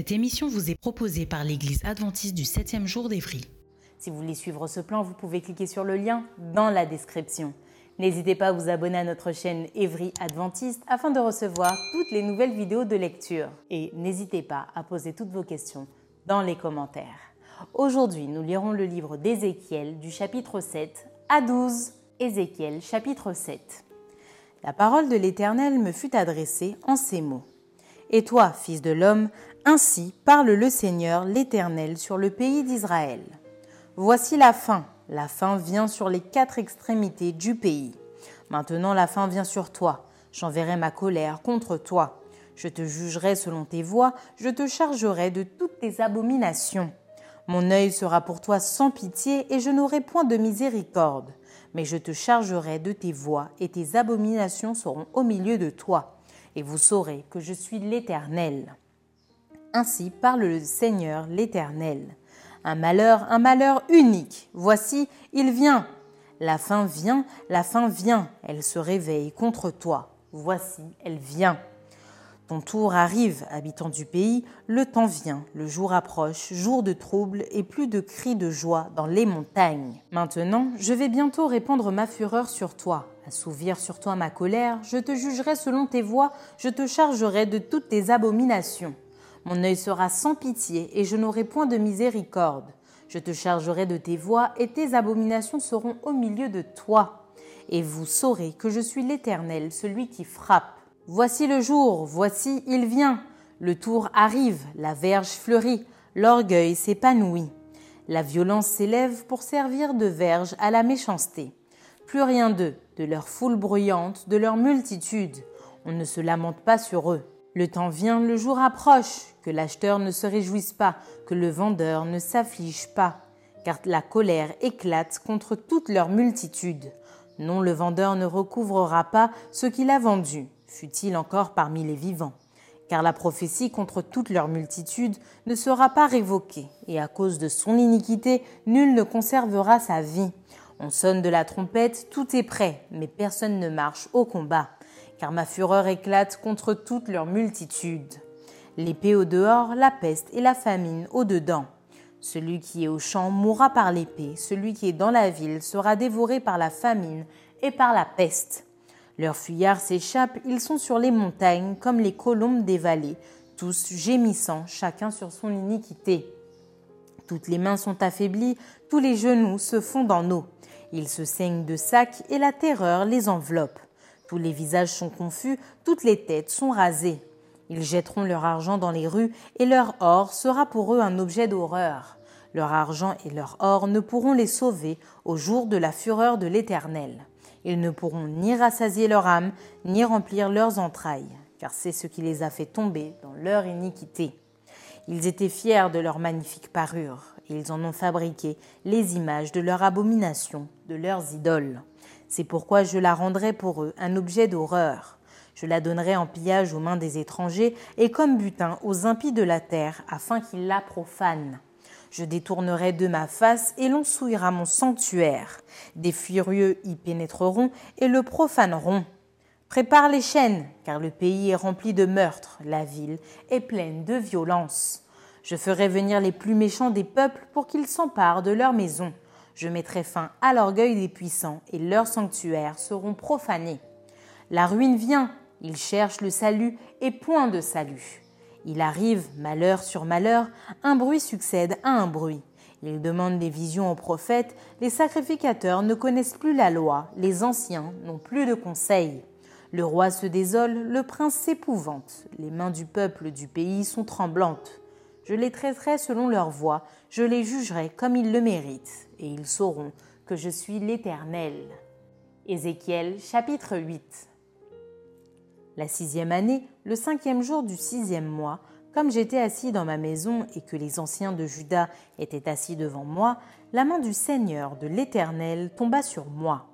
Cette émission vous est proposée par l'Église adventiste du 7e jour d'Évry. Si vous voulez suivre ce plan, vous pouvez cliquer sur le lien dans la description. N'hésitez pas à vous abonner à notre chaîne Évry Adventiste afin de recevoir toutes les nouvelles vidéos de lecture. Et n'hésitez pas à poser toutes vos questions dans les commentaires. Aujourd'hui, nous lirons le livre d'Ézéchiel du chapitre 7 à 12. Ézéchiel chapitre 7. La parole de l'Éternel me fut adressée en ces mots. Et toi, fils de l'homme, ainsi parle le Seigneur l'Éternel sur le pays d'Israël. Voici la fin, la fin vient sur les quatre extrémités du pays. Maintenant la fin vient sur toi, j'enverrai ma colère contre toi. Je te jugerai selon tes voies, je te chargerai de toutes tes abominations. Mon œil sera pour toi sans pitié, et je n'aurai point de miséricorde. Mais je te chargerai de tes voies, et tes abominations seront au milieu de toi. Et vous saurez que je suis l'Éternel. Ainsi parle le Seigneur l'Éternel. Un malheur, un malheur unique. Voici, il vient. La fin vient, la fin vient. Elle se réveille contre toi. Voici, elle vient. Ton tour arrive, habitant du pays, le temps vient, le jour approche, jour de trouble et plus de cris de joie dans les montagnes. Maintenant, je vais bientôt répandre ma fureur sur toi, assouvir sur toi ma colère, je te jugerai selon tes voies, je te chargerai de toutes tes abominations. Mon œil sera sans pitié, et je n'aurai point de miséricorde. Je te chargerai de tes voies, et tes abominations seront au milieu de toi. Et vous saurez que je suis l'Éternel, celui qui frappe. Voici le jour, voici il vient. Le tour arrive, la verge fleurit, l'orgueil s'épanouit. La violence s'élève pour servir de verge à la méchanceté. Plus rien d'eux, de leur foule bruyante, de leur multitude. On ne se lamente pas sur eux. Le temps vient, le jour approche, que l'acheteur ne se réjouisse pas, que le vendeur ne s'afflige pas, car la colère éclate contre toute leur multitude. Non, le vendeur ne recouvrera pas ce qu'il a vendu, fût-il encore parmi les vivants, car la prophétie contre toute leur multitude ne sera pas révoquée, et à cause de son iniquité, nul ne conservera sa vie. On sonne de la trompette, tout est prêt, mais personne ne marche au combat car ma fureur éclate contre toute leur multitude. L'épée au dehors, la peste et la famine au dedans. Celui qui est au champ mourra par l'épée, celui qui est dans la ville sera dévoré par la famine et par la peste. Leurs fuyards s'échappent, ils sont sur les montagnes comme les colombes des vallées, tous gémissant, chacun sur son iniquité. Toutes les mains sont affaiblies, tous les genoux se fondent en eau. Ils se saignent de sacs et la terreur les enveloppe. Tous les visages sont confus, toutes les têtes sont rasées. Ils jetteront leur argent dans les rues, et leur or sera pour eux un objet d'horreur. Leur argent et leur or ne pourront les sauver au jour de la fureur de l'Éternel. Ils ne pourront ni rassasier leur âme, ni remplir leurs entrailles, car c'est ce qui les a fait tomber dans leur iniquité. Ils étaient fiers de leur magnifique parure, et ils en ont fabriqué les images de leur abomination, de leurs idoles. C'est pourquoi je la rendrai pour eux un objet d'horreur. Je la donnerai en pillage aux mains des étrangers et comme butin aux impies de la terre, afin qu'ils la profanent. Je détournerai de ma face et l'on souillera mon sanctuaire. Des furieux y pénétreront et le profaneront. Prépare les chaînes, car le pays est rempli de meurtres, la ville est pleine de violence. Je ferai venir les plus méchants des peuples pour qu'ils s'emparent de leurs maisons. Je mettrai fin à l'orgueil des puissants et leurs sanctuaires seront profanés. La ruine vient, ils cherchent le salut et point de salut. Il arrive, malheur sur malheur, un bruit succède à un bruit. Ils demandent des visions aux prophètes, les sacrificateurs ne connaissent plus la loi, les anciens n'ont plus de conseils. Le roi se désole, le prince s'épouvante, les mains du peuple du pays sont tremblantes. Je les traiterai selon leur voie, je les jugerai comme ils le méritent, et ils sauront que je suis l'Éternel. Ézéchiel chapitre 8 La sixième année, le cinquième jour du sixième mois, comme j'étais assis dans ma maison et que les anciens de Juda étaient assis devant moi, la main du Seigneur de l'Éternel tomba sur moi.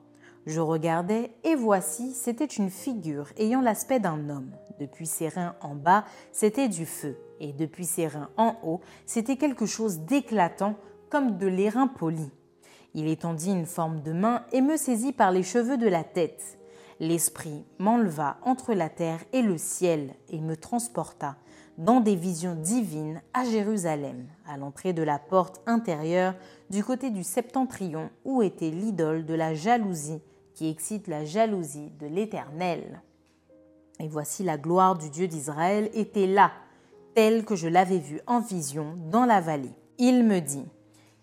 Je regardais, et voici, c'était une figure ayant l'aspect d'un homme. Depuis ses reins en bas, c'était du feu, et depuis ses reins en haut, c'était quelque chose d'éclatant, comme de l'airain poli. Il étendit une forme de main et me saisit par les cheveux de la tête. L'Esprit m'enleva entre la terre et le ciel et me transporta dans des visions divines à Jérusalem, à l'entrée de la porte intérieure du côté du septentrion où était l'idole de la jalousie qui excite la jalousie de l'Éternel. Et voici la gloire du Dieu d'Israël était là, telle que je l'avais vue en vision dans la vallée. Il me dit,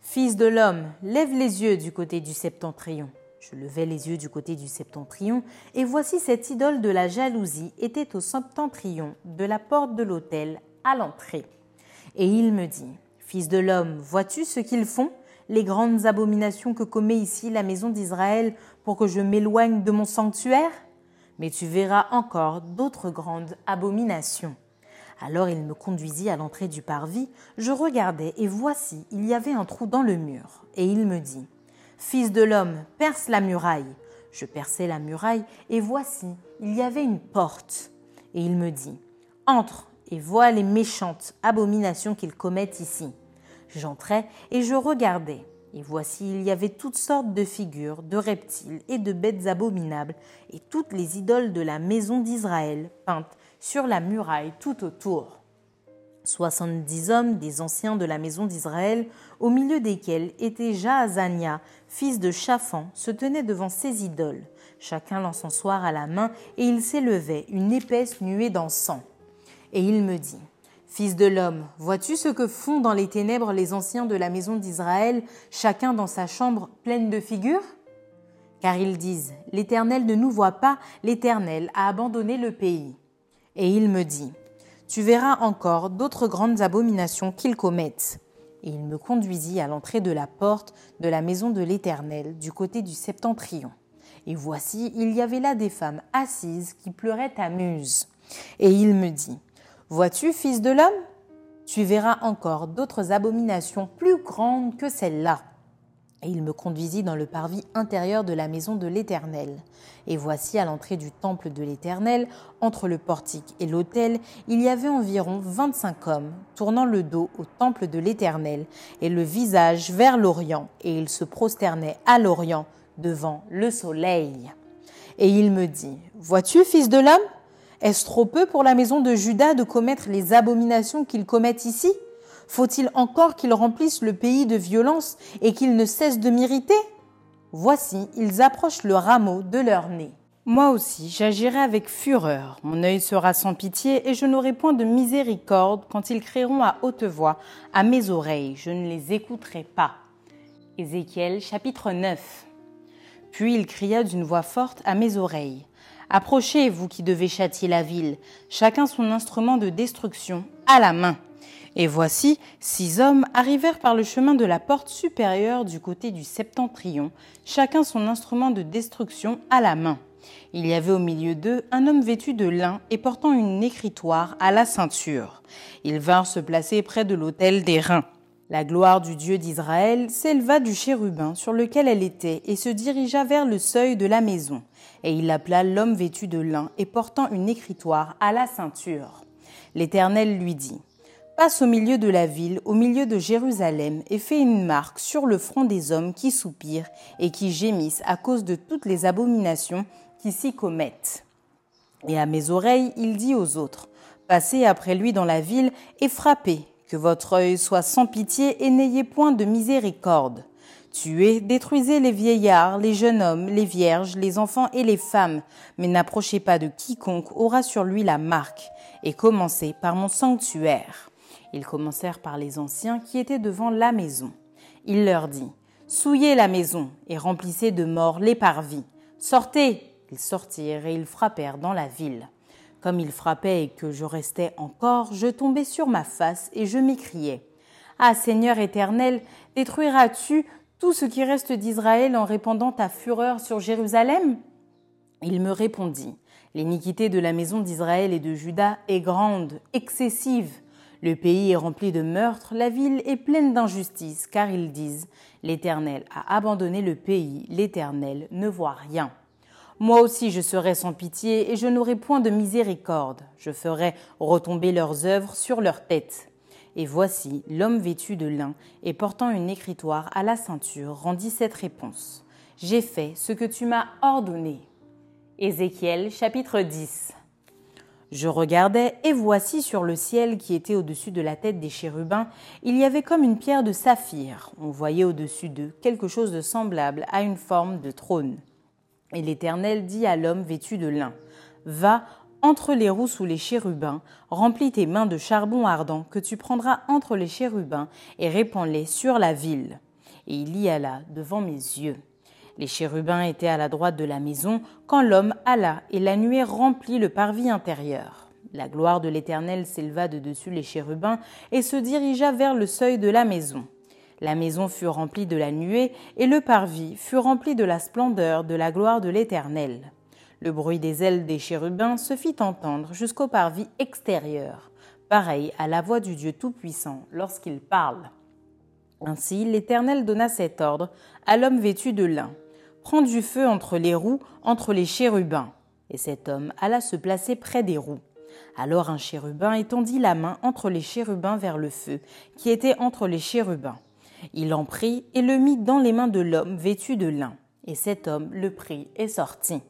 Fils de l'homme, lève les yeux du côté du septentrion. Je levai les yeux du côté du septentrion, et voici cette idole de la jalousie était au septentrion de la porte de l'autel à l'entrée. Et il me dit, Fils de l'homme, vois-tu ce qu'ils font les grandes abominations que commet ici la maison d'Israël pour que je m'éloigne de mon sanctuaire? Mais tu verras encore d'autres grandes abominations. Alors il me conduisit à l'entrée du parvis, je regardai, et voici, il y avait un trou dans le mur. Et il me dit, Fils de l'homme, perce la muraille. Je perçai la muraille, et voici, il y avait une porte. Et il me dit, Entre et vois les méchantes abominations qu'ils commettent ici. J'entrai et je regardai. Et voici, il y avait toutes sortes de figures, de reptiles et de bêtes abominables, et toutes les idoles de la maison d'Israël peintes sur la muraille tout autour. Soixante-dix hommes des anciens de la maison d'Israël, au milieu desquels était Jaazania, fils de Shaphan, se tenaient devant ces idoles, chacun l'encensoir à la main, et il s'élevait une épaisse nuée d'encens. Et il me dit, Fils de l'homme, vois-tu ce que font dans les ténèbres les anciens de la maison d'Israël, chacun dans sa chambre pleine de figures? Car ils disent, L'Éternel ne nous voit pas, l'Éternel a abandonné le pays. Et il me dit, Tu verras encore d'autres grandes abominations qu'ils commettent. Et il me conduisit à l'entrée de la porte de la maison de l'Éternel, du côté du septentrion. Et voici, il y avait là des femmes assises qui pleuraient à Muse. Et il me dit, Vois-tu, fils de l'homme? Tu verras encore d'autres abominations plus grandes que celles-là. Et il me conduisit dans le parvis intérieur de la maison de l'Éternel. Et voici à l'entrée du temple de l'Éternel, entre le portique et l'autel, il y avait environ vingt-cinq hommes, tournant le dos au temple de l'Éternel, et le visage vers l'Orient, et ils se prosternaient à l'Orient devant le soleil. Et il me dit, Vois-tu, fils de l'homme? Est-ce trop peu pour la maison de Judas de commettre les abominations qu'ils commettent ici? Faut-il encore qu'ils remplissent le pays de violence et qu'ils ne cessent de m'irriter? Voici, ils approchent le rameau de leur nez. Moi aussi, j'agirai avec fureur, mon œil sera sans pitié, et je n'aurai point de miséricorde quand ils crieront à haute voix à mes oreilles, je ne les écouterai pas. Ézéchiel chapitre 9 Puis il cria d'une voix forte à mes oreilles. Approchez, vous qui devez châtier la ville, chacun son instrument de destruction à la main. Et voici, six hommes arrivèrent par le chemin de la porte supérieure du côté du septentrion, chacun son instrument de destruction à la main. Il y avait au milieu d'eux un homme vêtu de lin et portant une écritoire à la ceinture. Ils vinrent se placer près de l'autel des reins. La gloire du Dieu d'Israël s'éleva du chérubin sur lequel elle était et se dirigea vers le seuil de la maison. Et il appela l'homme vêtu de lin et portant une écritoire à la ceinture. L'Éternel lui dit, Passe au milieu de la ville, au milieu de Jérusalem, et fais une marque sur le front des hommes qui soupirent et qui gémissent à cause de toutes les abominations qui s'y commettent. Et à mes oreilles, il dit aux autres, Passez après lui dans la ville et frappez, que votre œil soit sans pitié et n'ayez point de miséricorde. Tuez, détruisez les vieillards, les jeunes hommes, les vierges, les enfants et les femmes, mais n'approchez pas de quiconque aura sur lui la marque, et commencez par mon sanctuaire. Ils commencèrent par les anciens qui étaient devant la maison. Il leur dit, Souillez la maison et remplissez de morts les parvis. Sortez, Ils sortirent et ils frappèrent dans la ville. Comme ils frappaient et que je restais encore, je tombais sur ma face et je m'écriais Ah Seigneur éternel, détruiras-tu tout ce qui reste d'Israël en répandant ta fureur sur Jérusalem? Il me répondit L'iniquité de la maison d'Israël et de Juda est grande, excessive. Le pays est rempli de meurtres, la ville est pleine d'injustice, car ils disent L'Éternel a abandonné le pays, l'Éternel ne voit rien. Moi aussi je serai sans pitié et je n'aurai point de miséricorde. Je ferai retomber leurs œuvres sur leurs têtes. Et voici, l'homme vêtu de lin et portant une écritoire à la ceinture rendit cette réponse. J'ai fait ce que tu m'as ordonné. Ézéchiel chapitre 10 Je regardais, et voici sur le ciel qui était au-dessus de la tête des chérubins, il y avait comme une pierre de saphir. On voyait au-dessus d'eux quelque chose de semblable à une forme de trône. Et l'Éternel dit à l'homme vêtu de lin, Va entre les roues sous les chérubins, remplis tes mains de charbon ardent que tu prendras entre les chérubins et répands-les sur la ville. Et il y alla devant mes yeux. Les chérubins étaient à la droite de la maison quand l'homme alla et la nuée remplit le parvis intérieur. La gloire de l'Éternel s'éleva de dessus les chérubins et se dirigea vers le seuil de la maison. La maison fut remplie de la nuée, et le parvis fut rempli de la splendeur de la gloire de l'Éternel. Le bruit des ailes des chérubins se fit entendre jusqu'au parvis extérieur, pareil à la voix du Dieu Tout-Puissant lorsqu'il parle. Ainsi l'Éternel donna cet ordre à l'homme vêtu de lin. Prends du feu entre les roues, entre les chérubins. Et cet homme alla se placer près des roues. Alors un chérubin étendit la main entre les chérubins vers le feu, qui était entre les chérubins. Il en prit et le mit dans les mains de l'homme vêtu de lin. Et cet homme le prit et sortit.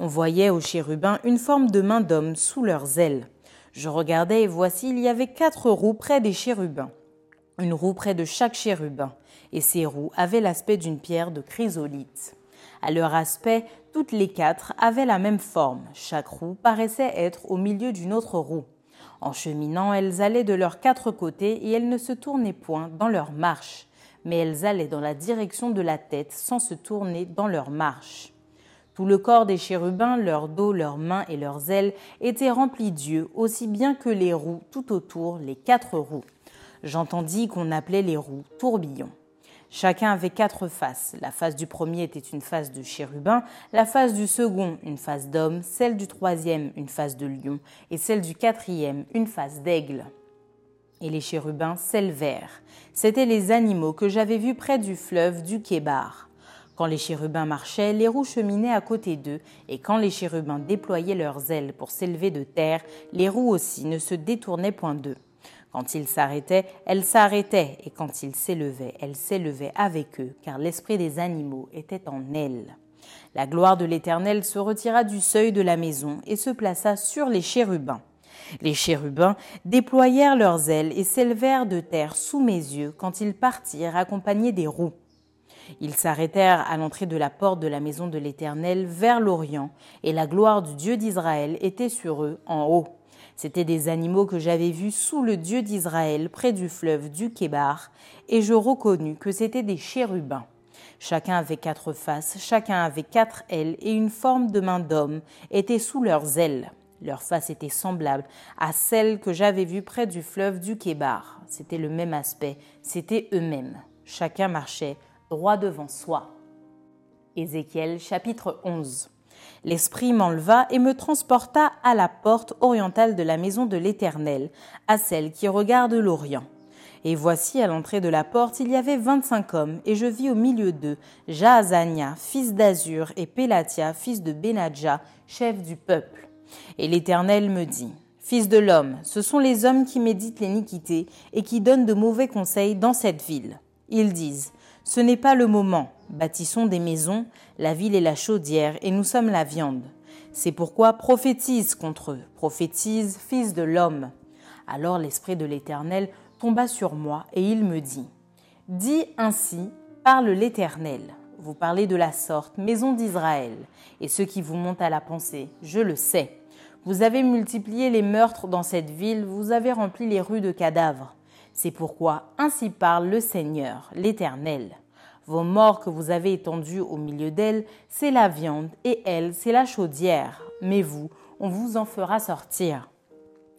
On voyait aux chérubins une forme de main d'homme sous leurs ailes. Je regardais et voici il y avait quatre roues près des chérubins, une roue près de chaque chérubin, et ces roues avaient l'aspect d'une pierre de chrysolite. À leur aspect, toutes les quatre avaient la même forme. Chaque roue paraissait être au milieu d'une autre roue. En cheminant, elles allaient de leurs quatre côtés et elles ne se tournaient point dans leur marche, mais elles allaient dans la direction de la tête sans se tourner dans leur marche. Tout le corps des chérubins, leur dos, leurs mains et leurs ailes étaient remplis d'yeux, aussi bien que les roues tout autour, les quatre roues. J'entendis qu'on appelait les roues tourbillons. Chacun avait quatre faces. La face du premier était une face de chérubin, la face du second une face d'homme, celle du troisième une face de lion, et celle du quatrième une face d'aigle. Et les chérubins s'élevèrent. C'étaient les animaux que j'avais vus près du fleuve du Kébar. Quand les chérubins marchaient, les roues cheminaient à côté d'eux, et quand les chérubins déployaient leurs ailes pour s'élever de terre, les roues aussi ne se détournaient point d'eux. Quand ils s'arrêtaient, elles s'arrêtaient, et quand ils s'élevaient, elles s'élevaient avec eux, car l'esprit des animaux était en elles. La gloire de l'Éternel se retira du seuil de la maison et se plaça sur les chérubins. Les chérubins déployèrent leurs ailes et s'élevèrent de terre sous mes yeux quand ils partirent accompagnés des roues. Ils s'arrêtèrent à l'entrée de la porte de la maison de l'Éternel vers l'Orient, et la gloire du Dieu d'Israël était sur eux en haut. C'étaient des animaux que j'avais vus sous le Dieu d'Israël près du fleuve du Kébar, et je reconnus que c'étaient des chérubins. Chacun avait quatre faces, chacun avait quatre ailes, et une forme de main d'homme était sous leurs ailes. Leurs faces étaient semblables à celles que j'avais vues près du fleuve du Kébar. C'était le même aspect, c'était eux-mêmes. Chacun marchait droit devant soi. Ézéchiel chapitre 11 L'Esprit m'enleva et me transporta à la porte orientale de la maison de l'Éternel, à celle qui regarde l'Orient. Et voici, à l'entrée de la porte, il y avait vingt-cinq hommes, et je vis au milieu d'eux Jaazania, fils d'Azur, et Pélatia, fils de Benadja, chef du peuple. Et l'Éternel me dit, Fils de l'homme, ce sont les hommes qui méditent l'iniquité et qui donnent de mauvais conseils dans cette ville. Ils disent, Ce n'est pas le moment, Bâtissons des maisons, la ville est la chaudière, et nous sommes la viande. C'est pourquoi prophétise contre eux, prophétise, fils de l'homme. Alors l'Esprit de l'Éternel tomba sur moi, et il me dit, Dis ainsi, parle l'Éternel. Vous parlez de la sorte, maison d'Israël, et ce qui vous monte à la pensée, je le sais. Vous avez multiplié les meurtres dans cette ville, vous avez rempli les rues de cadavres. C'est pourquoi ainsi parle le Seigneur, l'Éternel. Vos morts que vous avez étendus au milieu d'elles, c'est la viande, et elle, c'est la chaudière. Mais vous, on vous en fera sortir.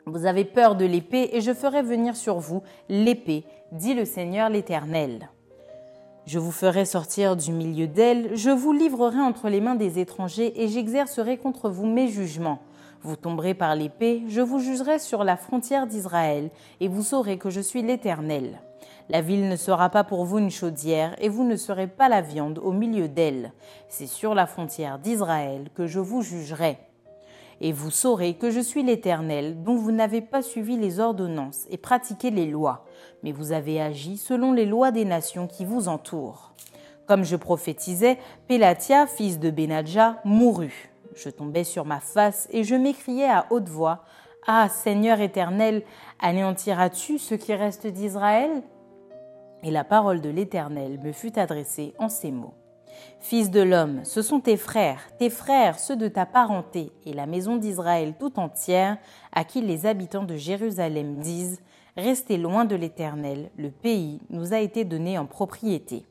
Vous avez peur de l'épée, et je ferai venir sur vous l'épée, dit le Seigneur l'Éternel. Je vous ferai sortir du milieu d'elle, je vous livrerai entre les mains des étrangers, et j'exercerai contre vous mes jugements. Vous tomberez par l'épée, je vous jugerai sur la frontière d'Israël, et vous saurez que je suis l'Éternel. La ville ne sera pas pour vous une chaudière, et vous ne serez pas la viande au milieu d'elle. C'est sur la frontière d'Israël que je vous jugerai. Et vous saurez que je suis l'Éternel, dont vous n'avez pas suivi les ordonnances et pratiqué les lois, mais vous avez agi selon les lois des nations qui vous entourent. Comme je prophétisais, Pélatia, fils de Benadja, mourut. Je tombai sur ma face et je m'écriai à haute voix Ah, Seigneur éternel, anéantiras-tu ce qui reste d'Israël? Et la parole de l'Éternel me fut adressée en ces mots Fils de l'homme, ce sont tes frères, tes frères, ceux de ta parenté, et la maison d'Israël tout entière, à qui les habitants de Jérusalem disent Restez loin de l'Éternel, le pays nous a été donné en propriété.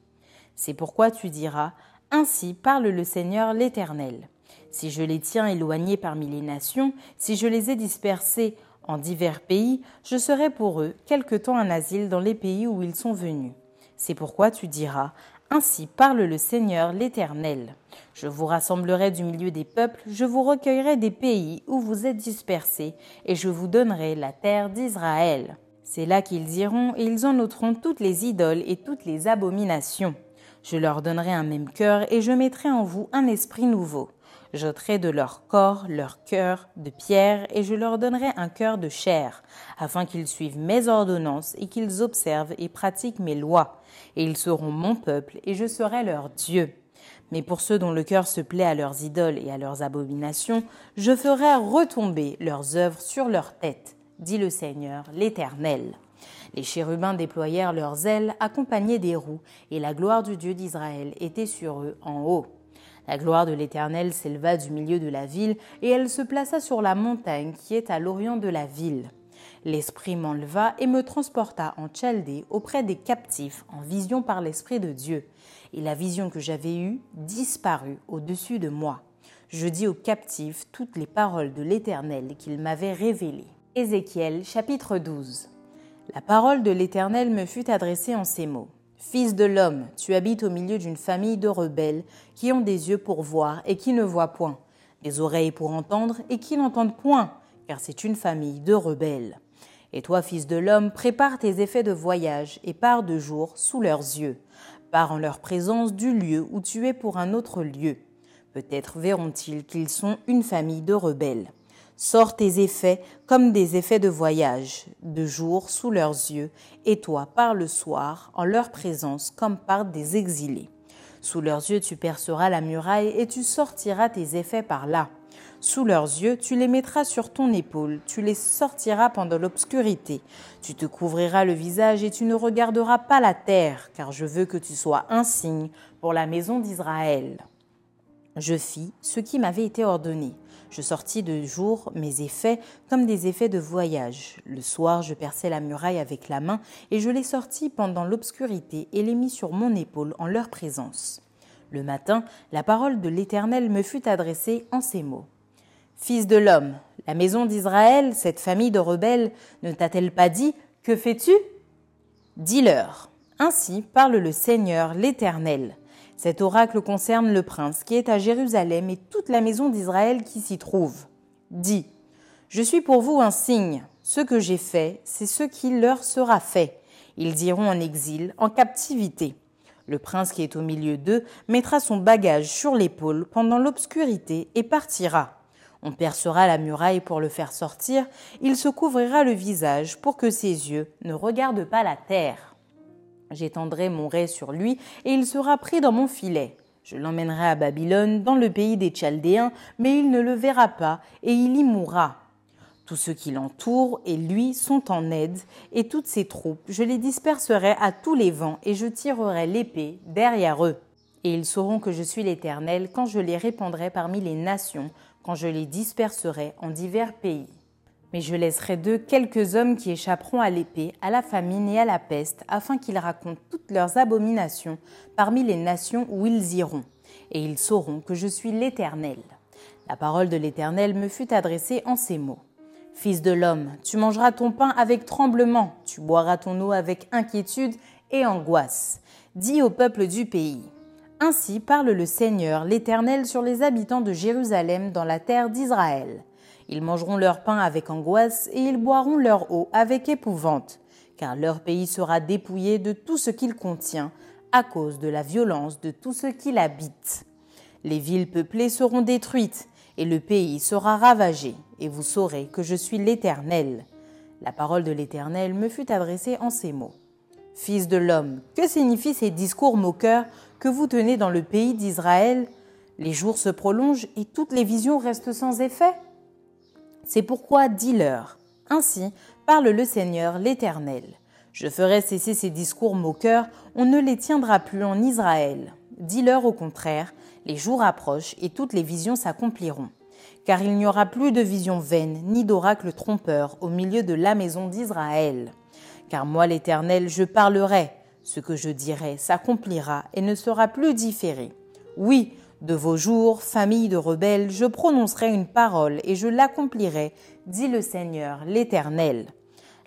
C'est pourquoi tu diras Ainsi parle le Seigneur l'Éternel. Si je les tiens éloignés parmi les nations, si je les ai dispersés en divers pays, je serai pour eux quelque temps un asile dans les pays où ils sont venus. C'est pourquoi tu diras ainsi parle le Seigneur l'Éternel. Je vous rassemblerai du milieu des peuples, je vous recueillerai des pays où vous êtes dispersés, et je vous donnerai la terre d'Israël. C'est là qu'ils iront, et ils en ôteront toutes les idoles et toutes les abominations. Je leur donnerai un même cœur, et je mettrai en vous un esprit nouveau. J'ôterai de leur corps leur cœur de pierre, et je leur donnerai un cœur de chair, afin qu'ils suivent mes ordonnances et qu'ils observent et pratiquent mes lois. Et ils seront mon peuple, et je serai leur Dieu. Mais pour ceux dont le cœur se plaît à leurs idoles et à leurs abominations, je ferai retomber leurs œuvres sur leurs têtes, dit le Seigneur l'Éternel. Les chérubins déployèrent leurs ailes accompagnés des roues, et la gloire du Dieu d'Israël était sur eux en haut. La gloire de l'Éternel s'éleva du milieu de la ville, et elle se plaça sur la montagne qui est à l'orient de la ville. L'Esprit m'enleva et me transporta en Chaldée auprès des captifs en vision par l'Esprit de Dieu. Et la vision que j'avais eue disparut au-dessus de moi. Je dis aux captifs toutes les paroles de l'Éternel qu'il m'avait révélées. Ézéchiel chapitre 12 La parole de l'Éternel me fut adressée en ces mots. Fils de l'homme, tu habites au milieu d'une famille de rebelles qui ont des yeux pour voir et qui ne voient point, des oreilles pour entendre et qui n'entendent point, car c'est une famille de rebelles. Et toi, fils de l'homme, prépare tes effets de voyage et pars de jour sous leurs yeux. Pars en leur présence du lieu où tu es pour un autre lieu. Peut-être verront-ils qu'ils sont une famille de rebelles. Sors tes effets comme des effets de voyage, de jour sous leurs yeux, et toi par le soir, en leur présence comme par des exilés. Sous leurs yeux tu perceras la muraille, et tu sortiras tes effets par là. Sous leurs yeux, tu les mettras sur ton épaule, tu les sortiras pendant l'obscurité. Tu te couvriras le visage et tu ne regarderas pas la terre, car je veux que tu sois un signe pour la maison d'Israël. Je fis ce qui m'avait été ordonné. Je sortis de jour mes effets comme des effets de voyage. Le soir, je perçai la muraille avec la main, et je les sortis pendant l'obscurité et les mis sur mon épaule en leur présence. Le matin, la parole de l'Éternel me fut adressée en ces mots. Fils de l'homme, la maison d'Israël, cette famille de rebelles, ne t'a-t-elle pas dit Que fais-tu? Dis-leur. Ainsi parle le Seigneur l'Éternel. Cet oracle concerne le prince qui est à Jérusalem et toute la maison d'Israël qui s'y trouve. Dis, je suis pour vous un signe. Ce que j'ai fait, c'est ce qui leur sera fait. Ils iront en exil, en captivité. Le prince qui est au milieu d'eux mettra son bagage sur l'épaule pendant l'obscurité et partira. On percera la muraille pour le faire sortir, il se couvrira le visage pour que ses yeux ne regardent pas la terre. J'étendrai mon ray sur lui, et il sera pris dans mon filet. Je l'emmènerai à Babylone, dans le pays des Chaldéens, mais il ne le verra pas, et il y mourra. Tous ceux qui l'entourent et lui sont en aide, et toutes ses troupes, je les disperserai à tous les vents, et je tirerai l'épée derrière eux. Et ils sauront que je suis l'Éternel quand je les répandrai parmi les nations, quand je les disperserai en divers pays. Mais je laisserai d'eux quelques hommes qui échapperont à l'épée, à la famine et à la peste, afin qu'ils racontent toutes leurs abominations parmi les nations où ils iront, et ils sauront que je suis l'Éternel. La parole de l'Éternel me fut adressée en ces mots. Fils de l'homme, tu mangeras ton pain avec tremblement, tu boiras ton eau avec inquiétude et angoisse. Dis au peuple du pays. Ainsi parle le Seigneur, l'Éternel, sur les habitants de Jérusalem dans la terre d'Israël. Ils mangeront leur pain avec angoisse et ils boiront leur eau avec épouvante, car leur pays sera dépouillé de tout ce qu'il contient à cause de la violence de tout ce qui l'habite. Les villes peuplées seront détruites et le pays sera ravagé, et vous saurez que je suis l'Éternel. La parole de l'Éternel me fut adressée en ces mots. Fils de l'homme, que signifient ces discours moqueurs que vous tenez dans le pays d'Israël? Les jours se prolongent et toutes les visions restent sans effet c'est pourquoi dis-leur. Ainsi parle le Seigneur l'Éternel. Je ferai cesser ces discours moqueurs, on ne les tiendra plus en Israël. Dis-leur au contraire, les jours approchent et toutes les visions s'accompliront. Car il n'y aura plus de visions vaines ni d'oracles trompeurs au milieu de la maison d'Israël. Car moi l'Éternel, je parlerai, ce que je dirai s'accomplira et ne sera plus différé. Oui, de vos jours, famille de rebelles, je prononcerai une parole et je l'accomplirai, dit le Seigneur, l'Éternel.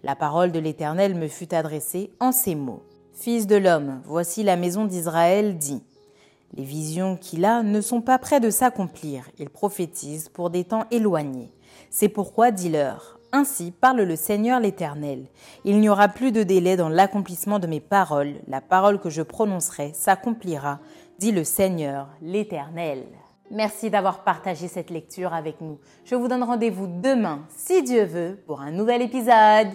La parole de l'Éternel me fut adressée en ces mots. Fils de l'homme, voici la maison d'Israël dit. Les visions qu'il a ne sont pas près de s'accomplir, il prophétise pour des temps éloignés. C'est pourquoi dis-leur, ainsi parle le Seigneur l'Éternel. Il n'y aura plus de délai dans l'accomplissement de mes paroles, la parole que je prononcerai s'accomplira, dit le Seigneur, l'Éternel. Merci d'avoir partagé cette lecture avec nous. Je vous donne rendez-vous demain, si Dieu veut, pour un nouvel épisode.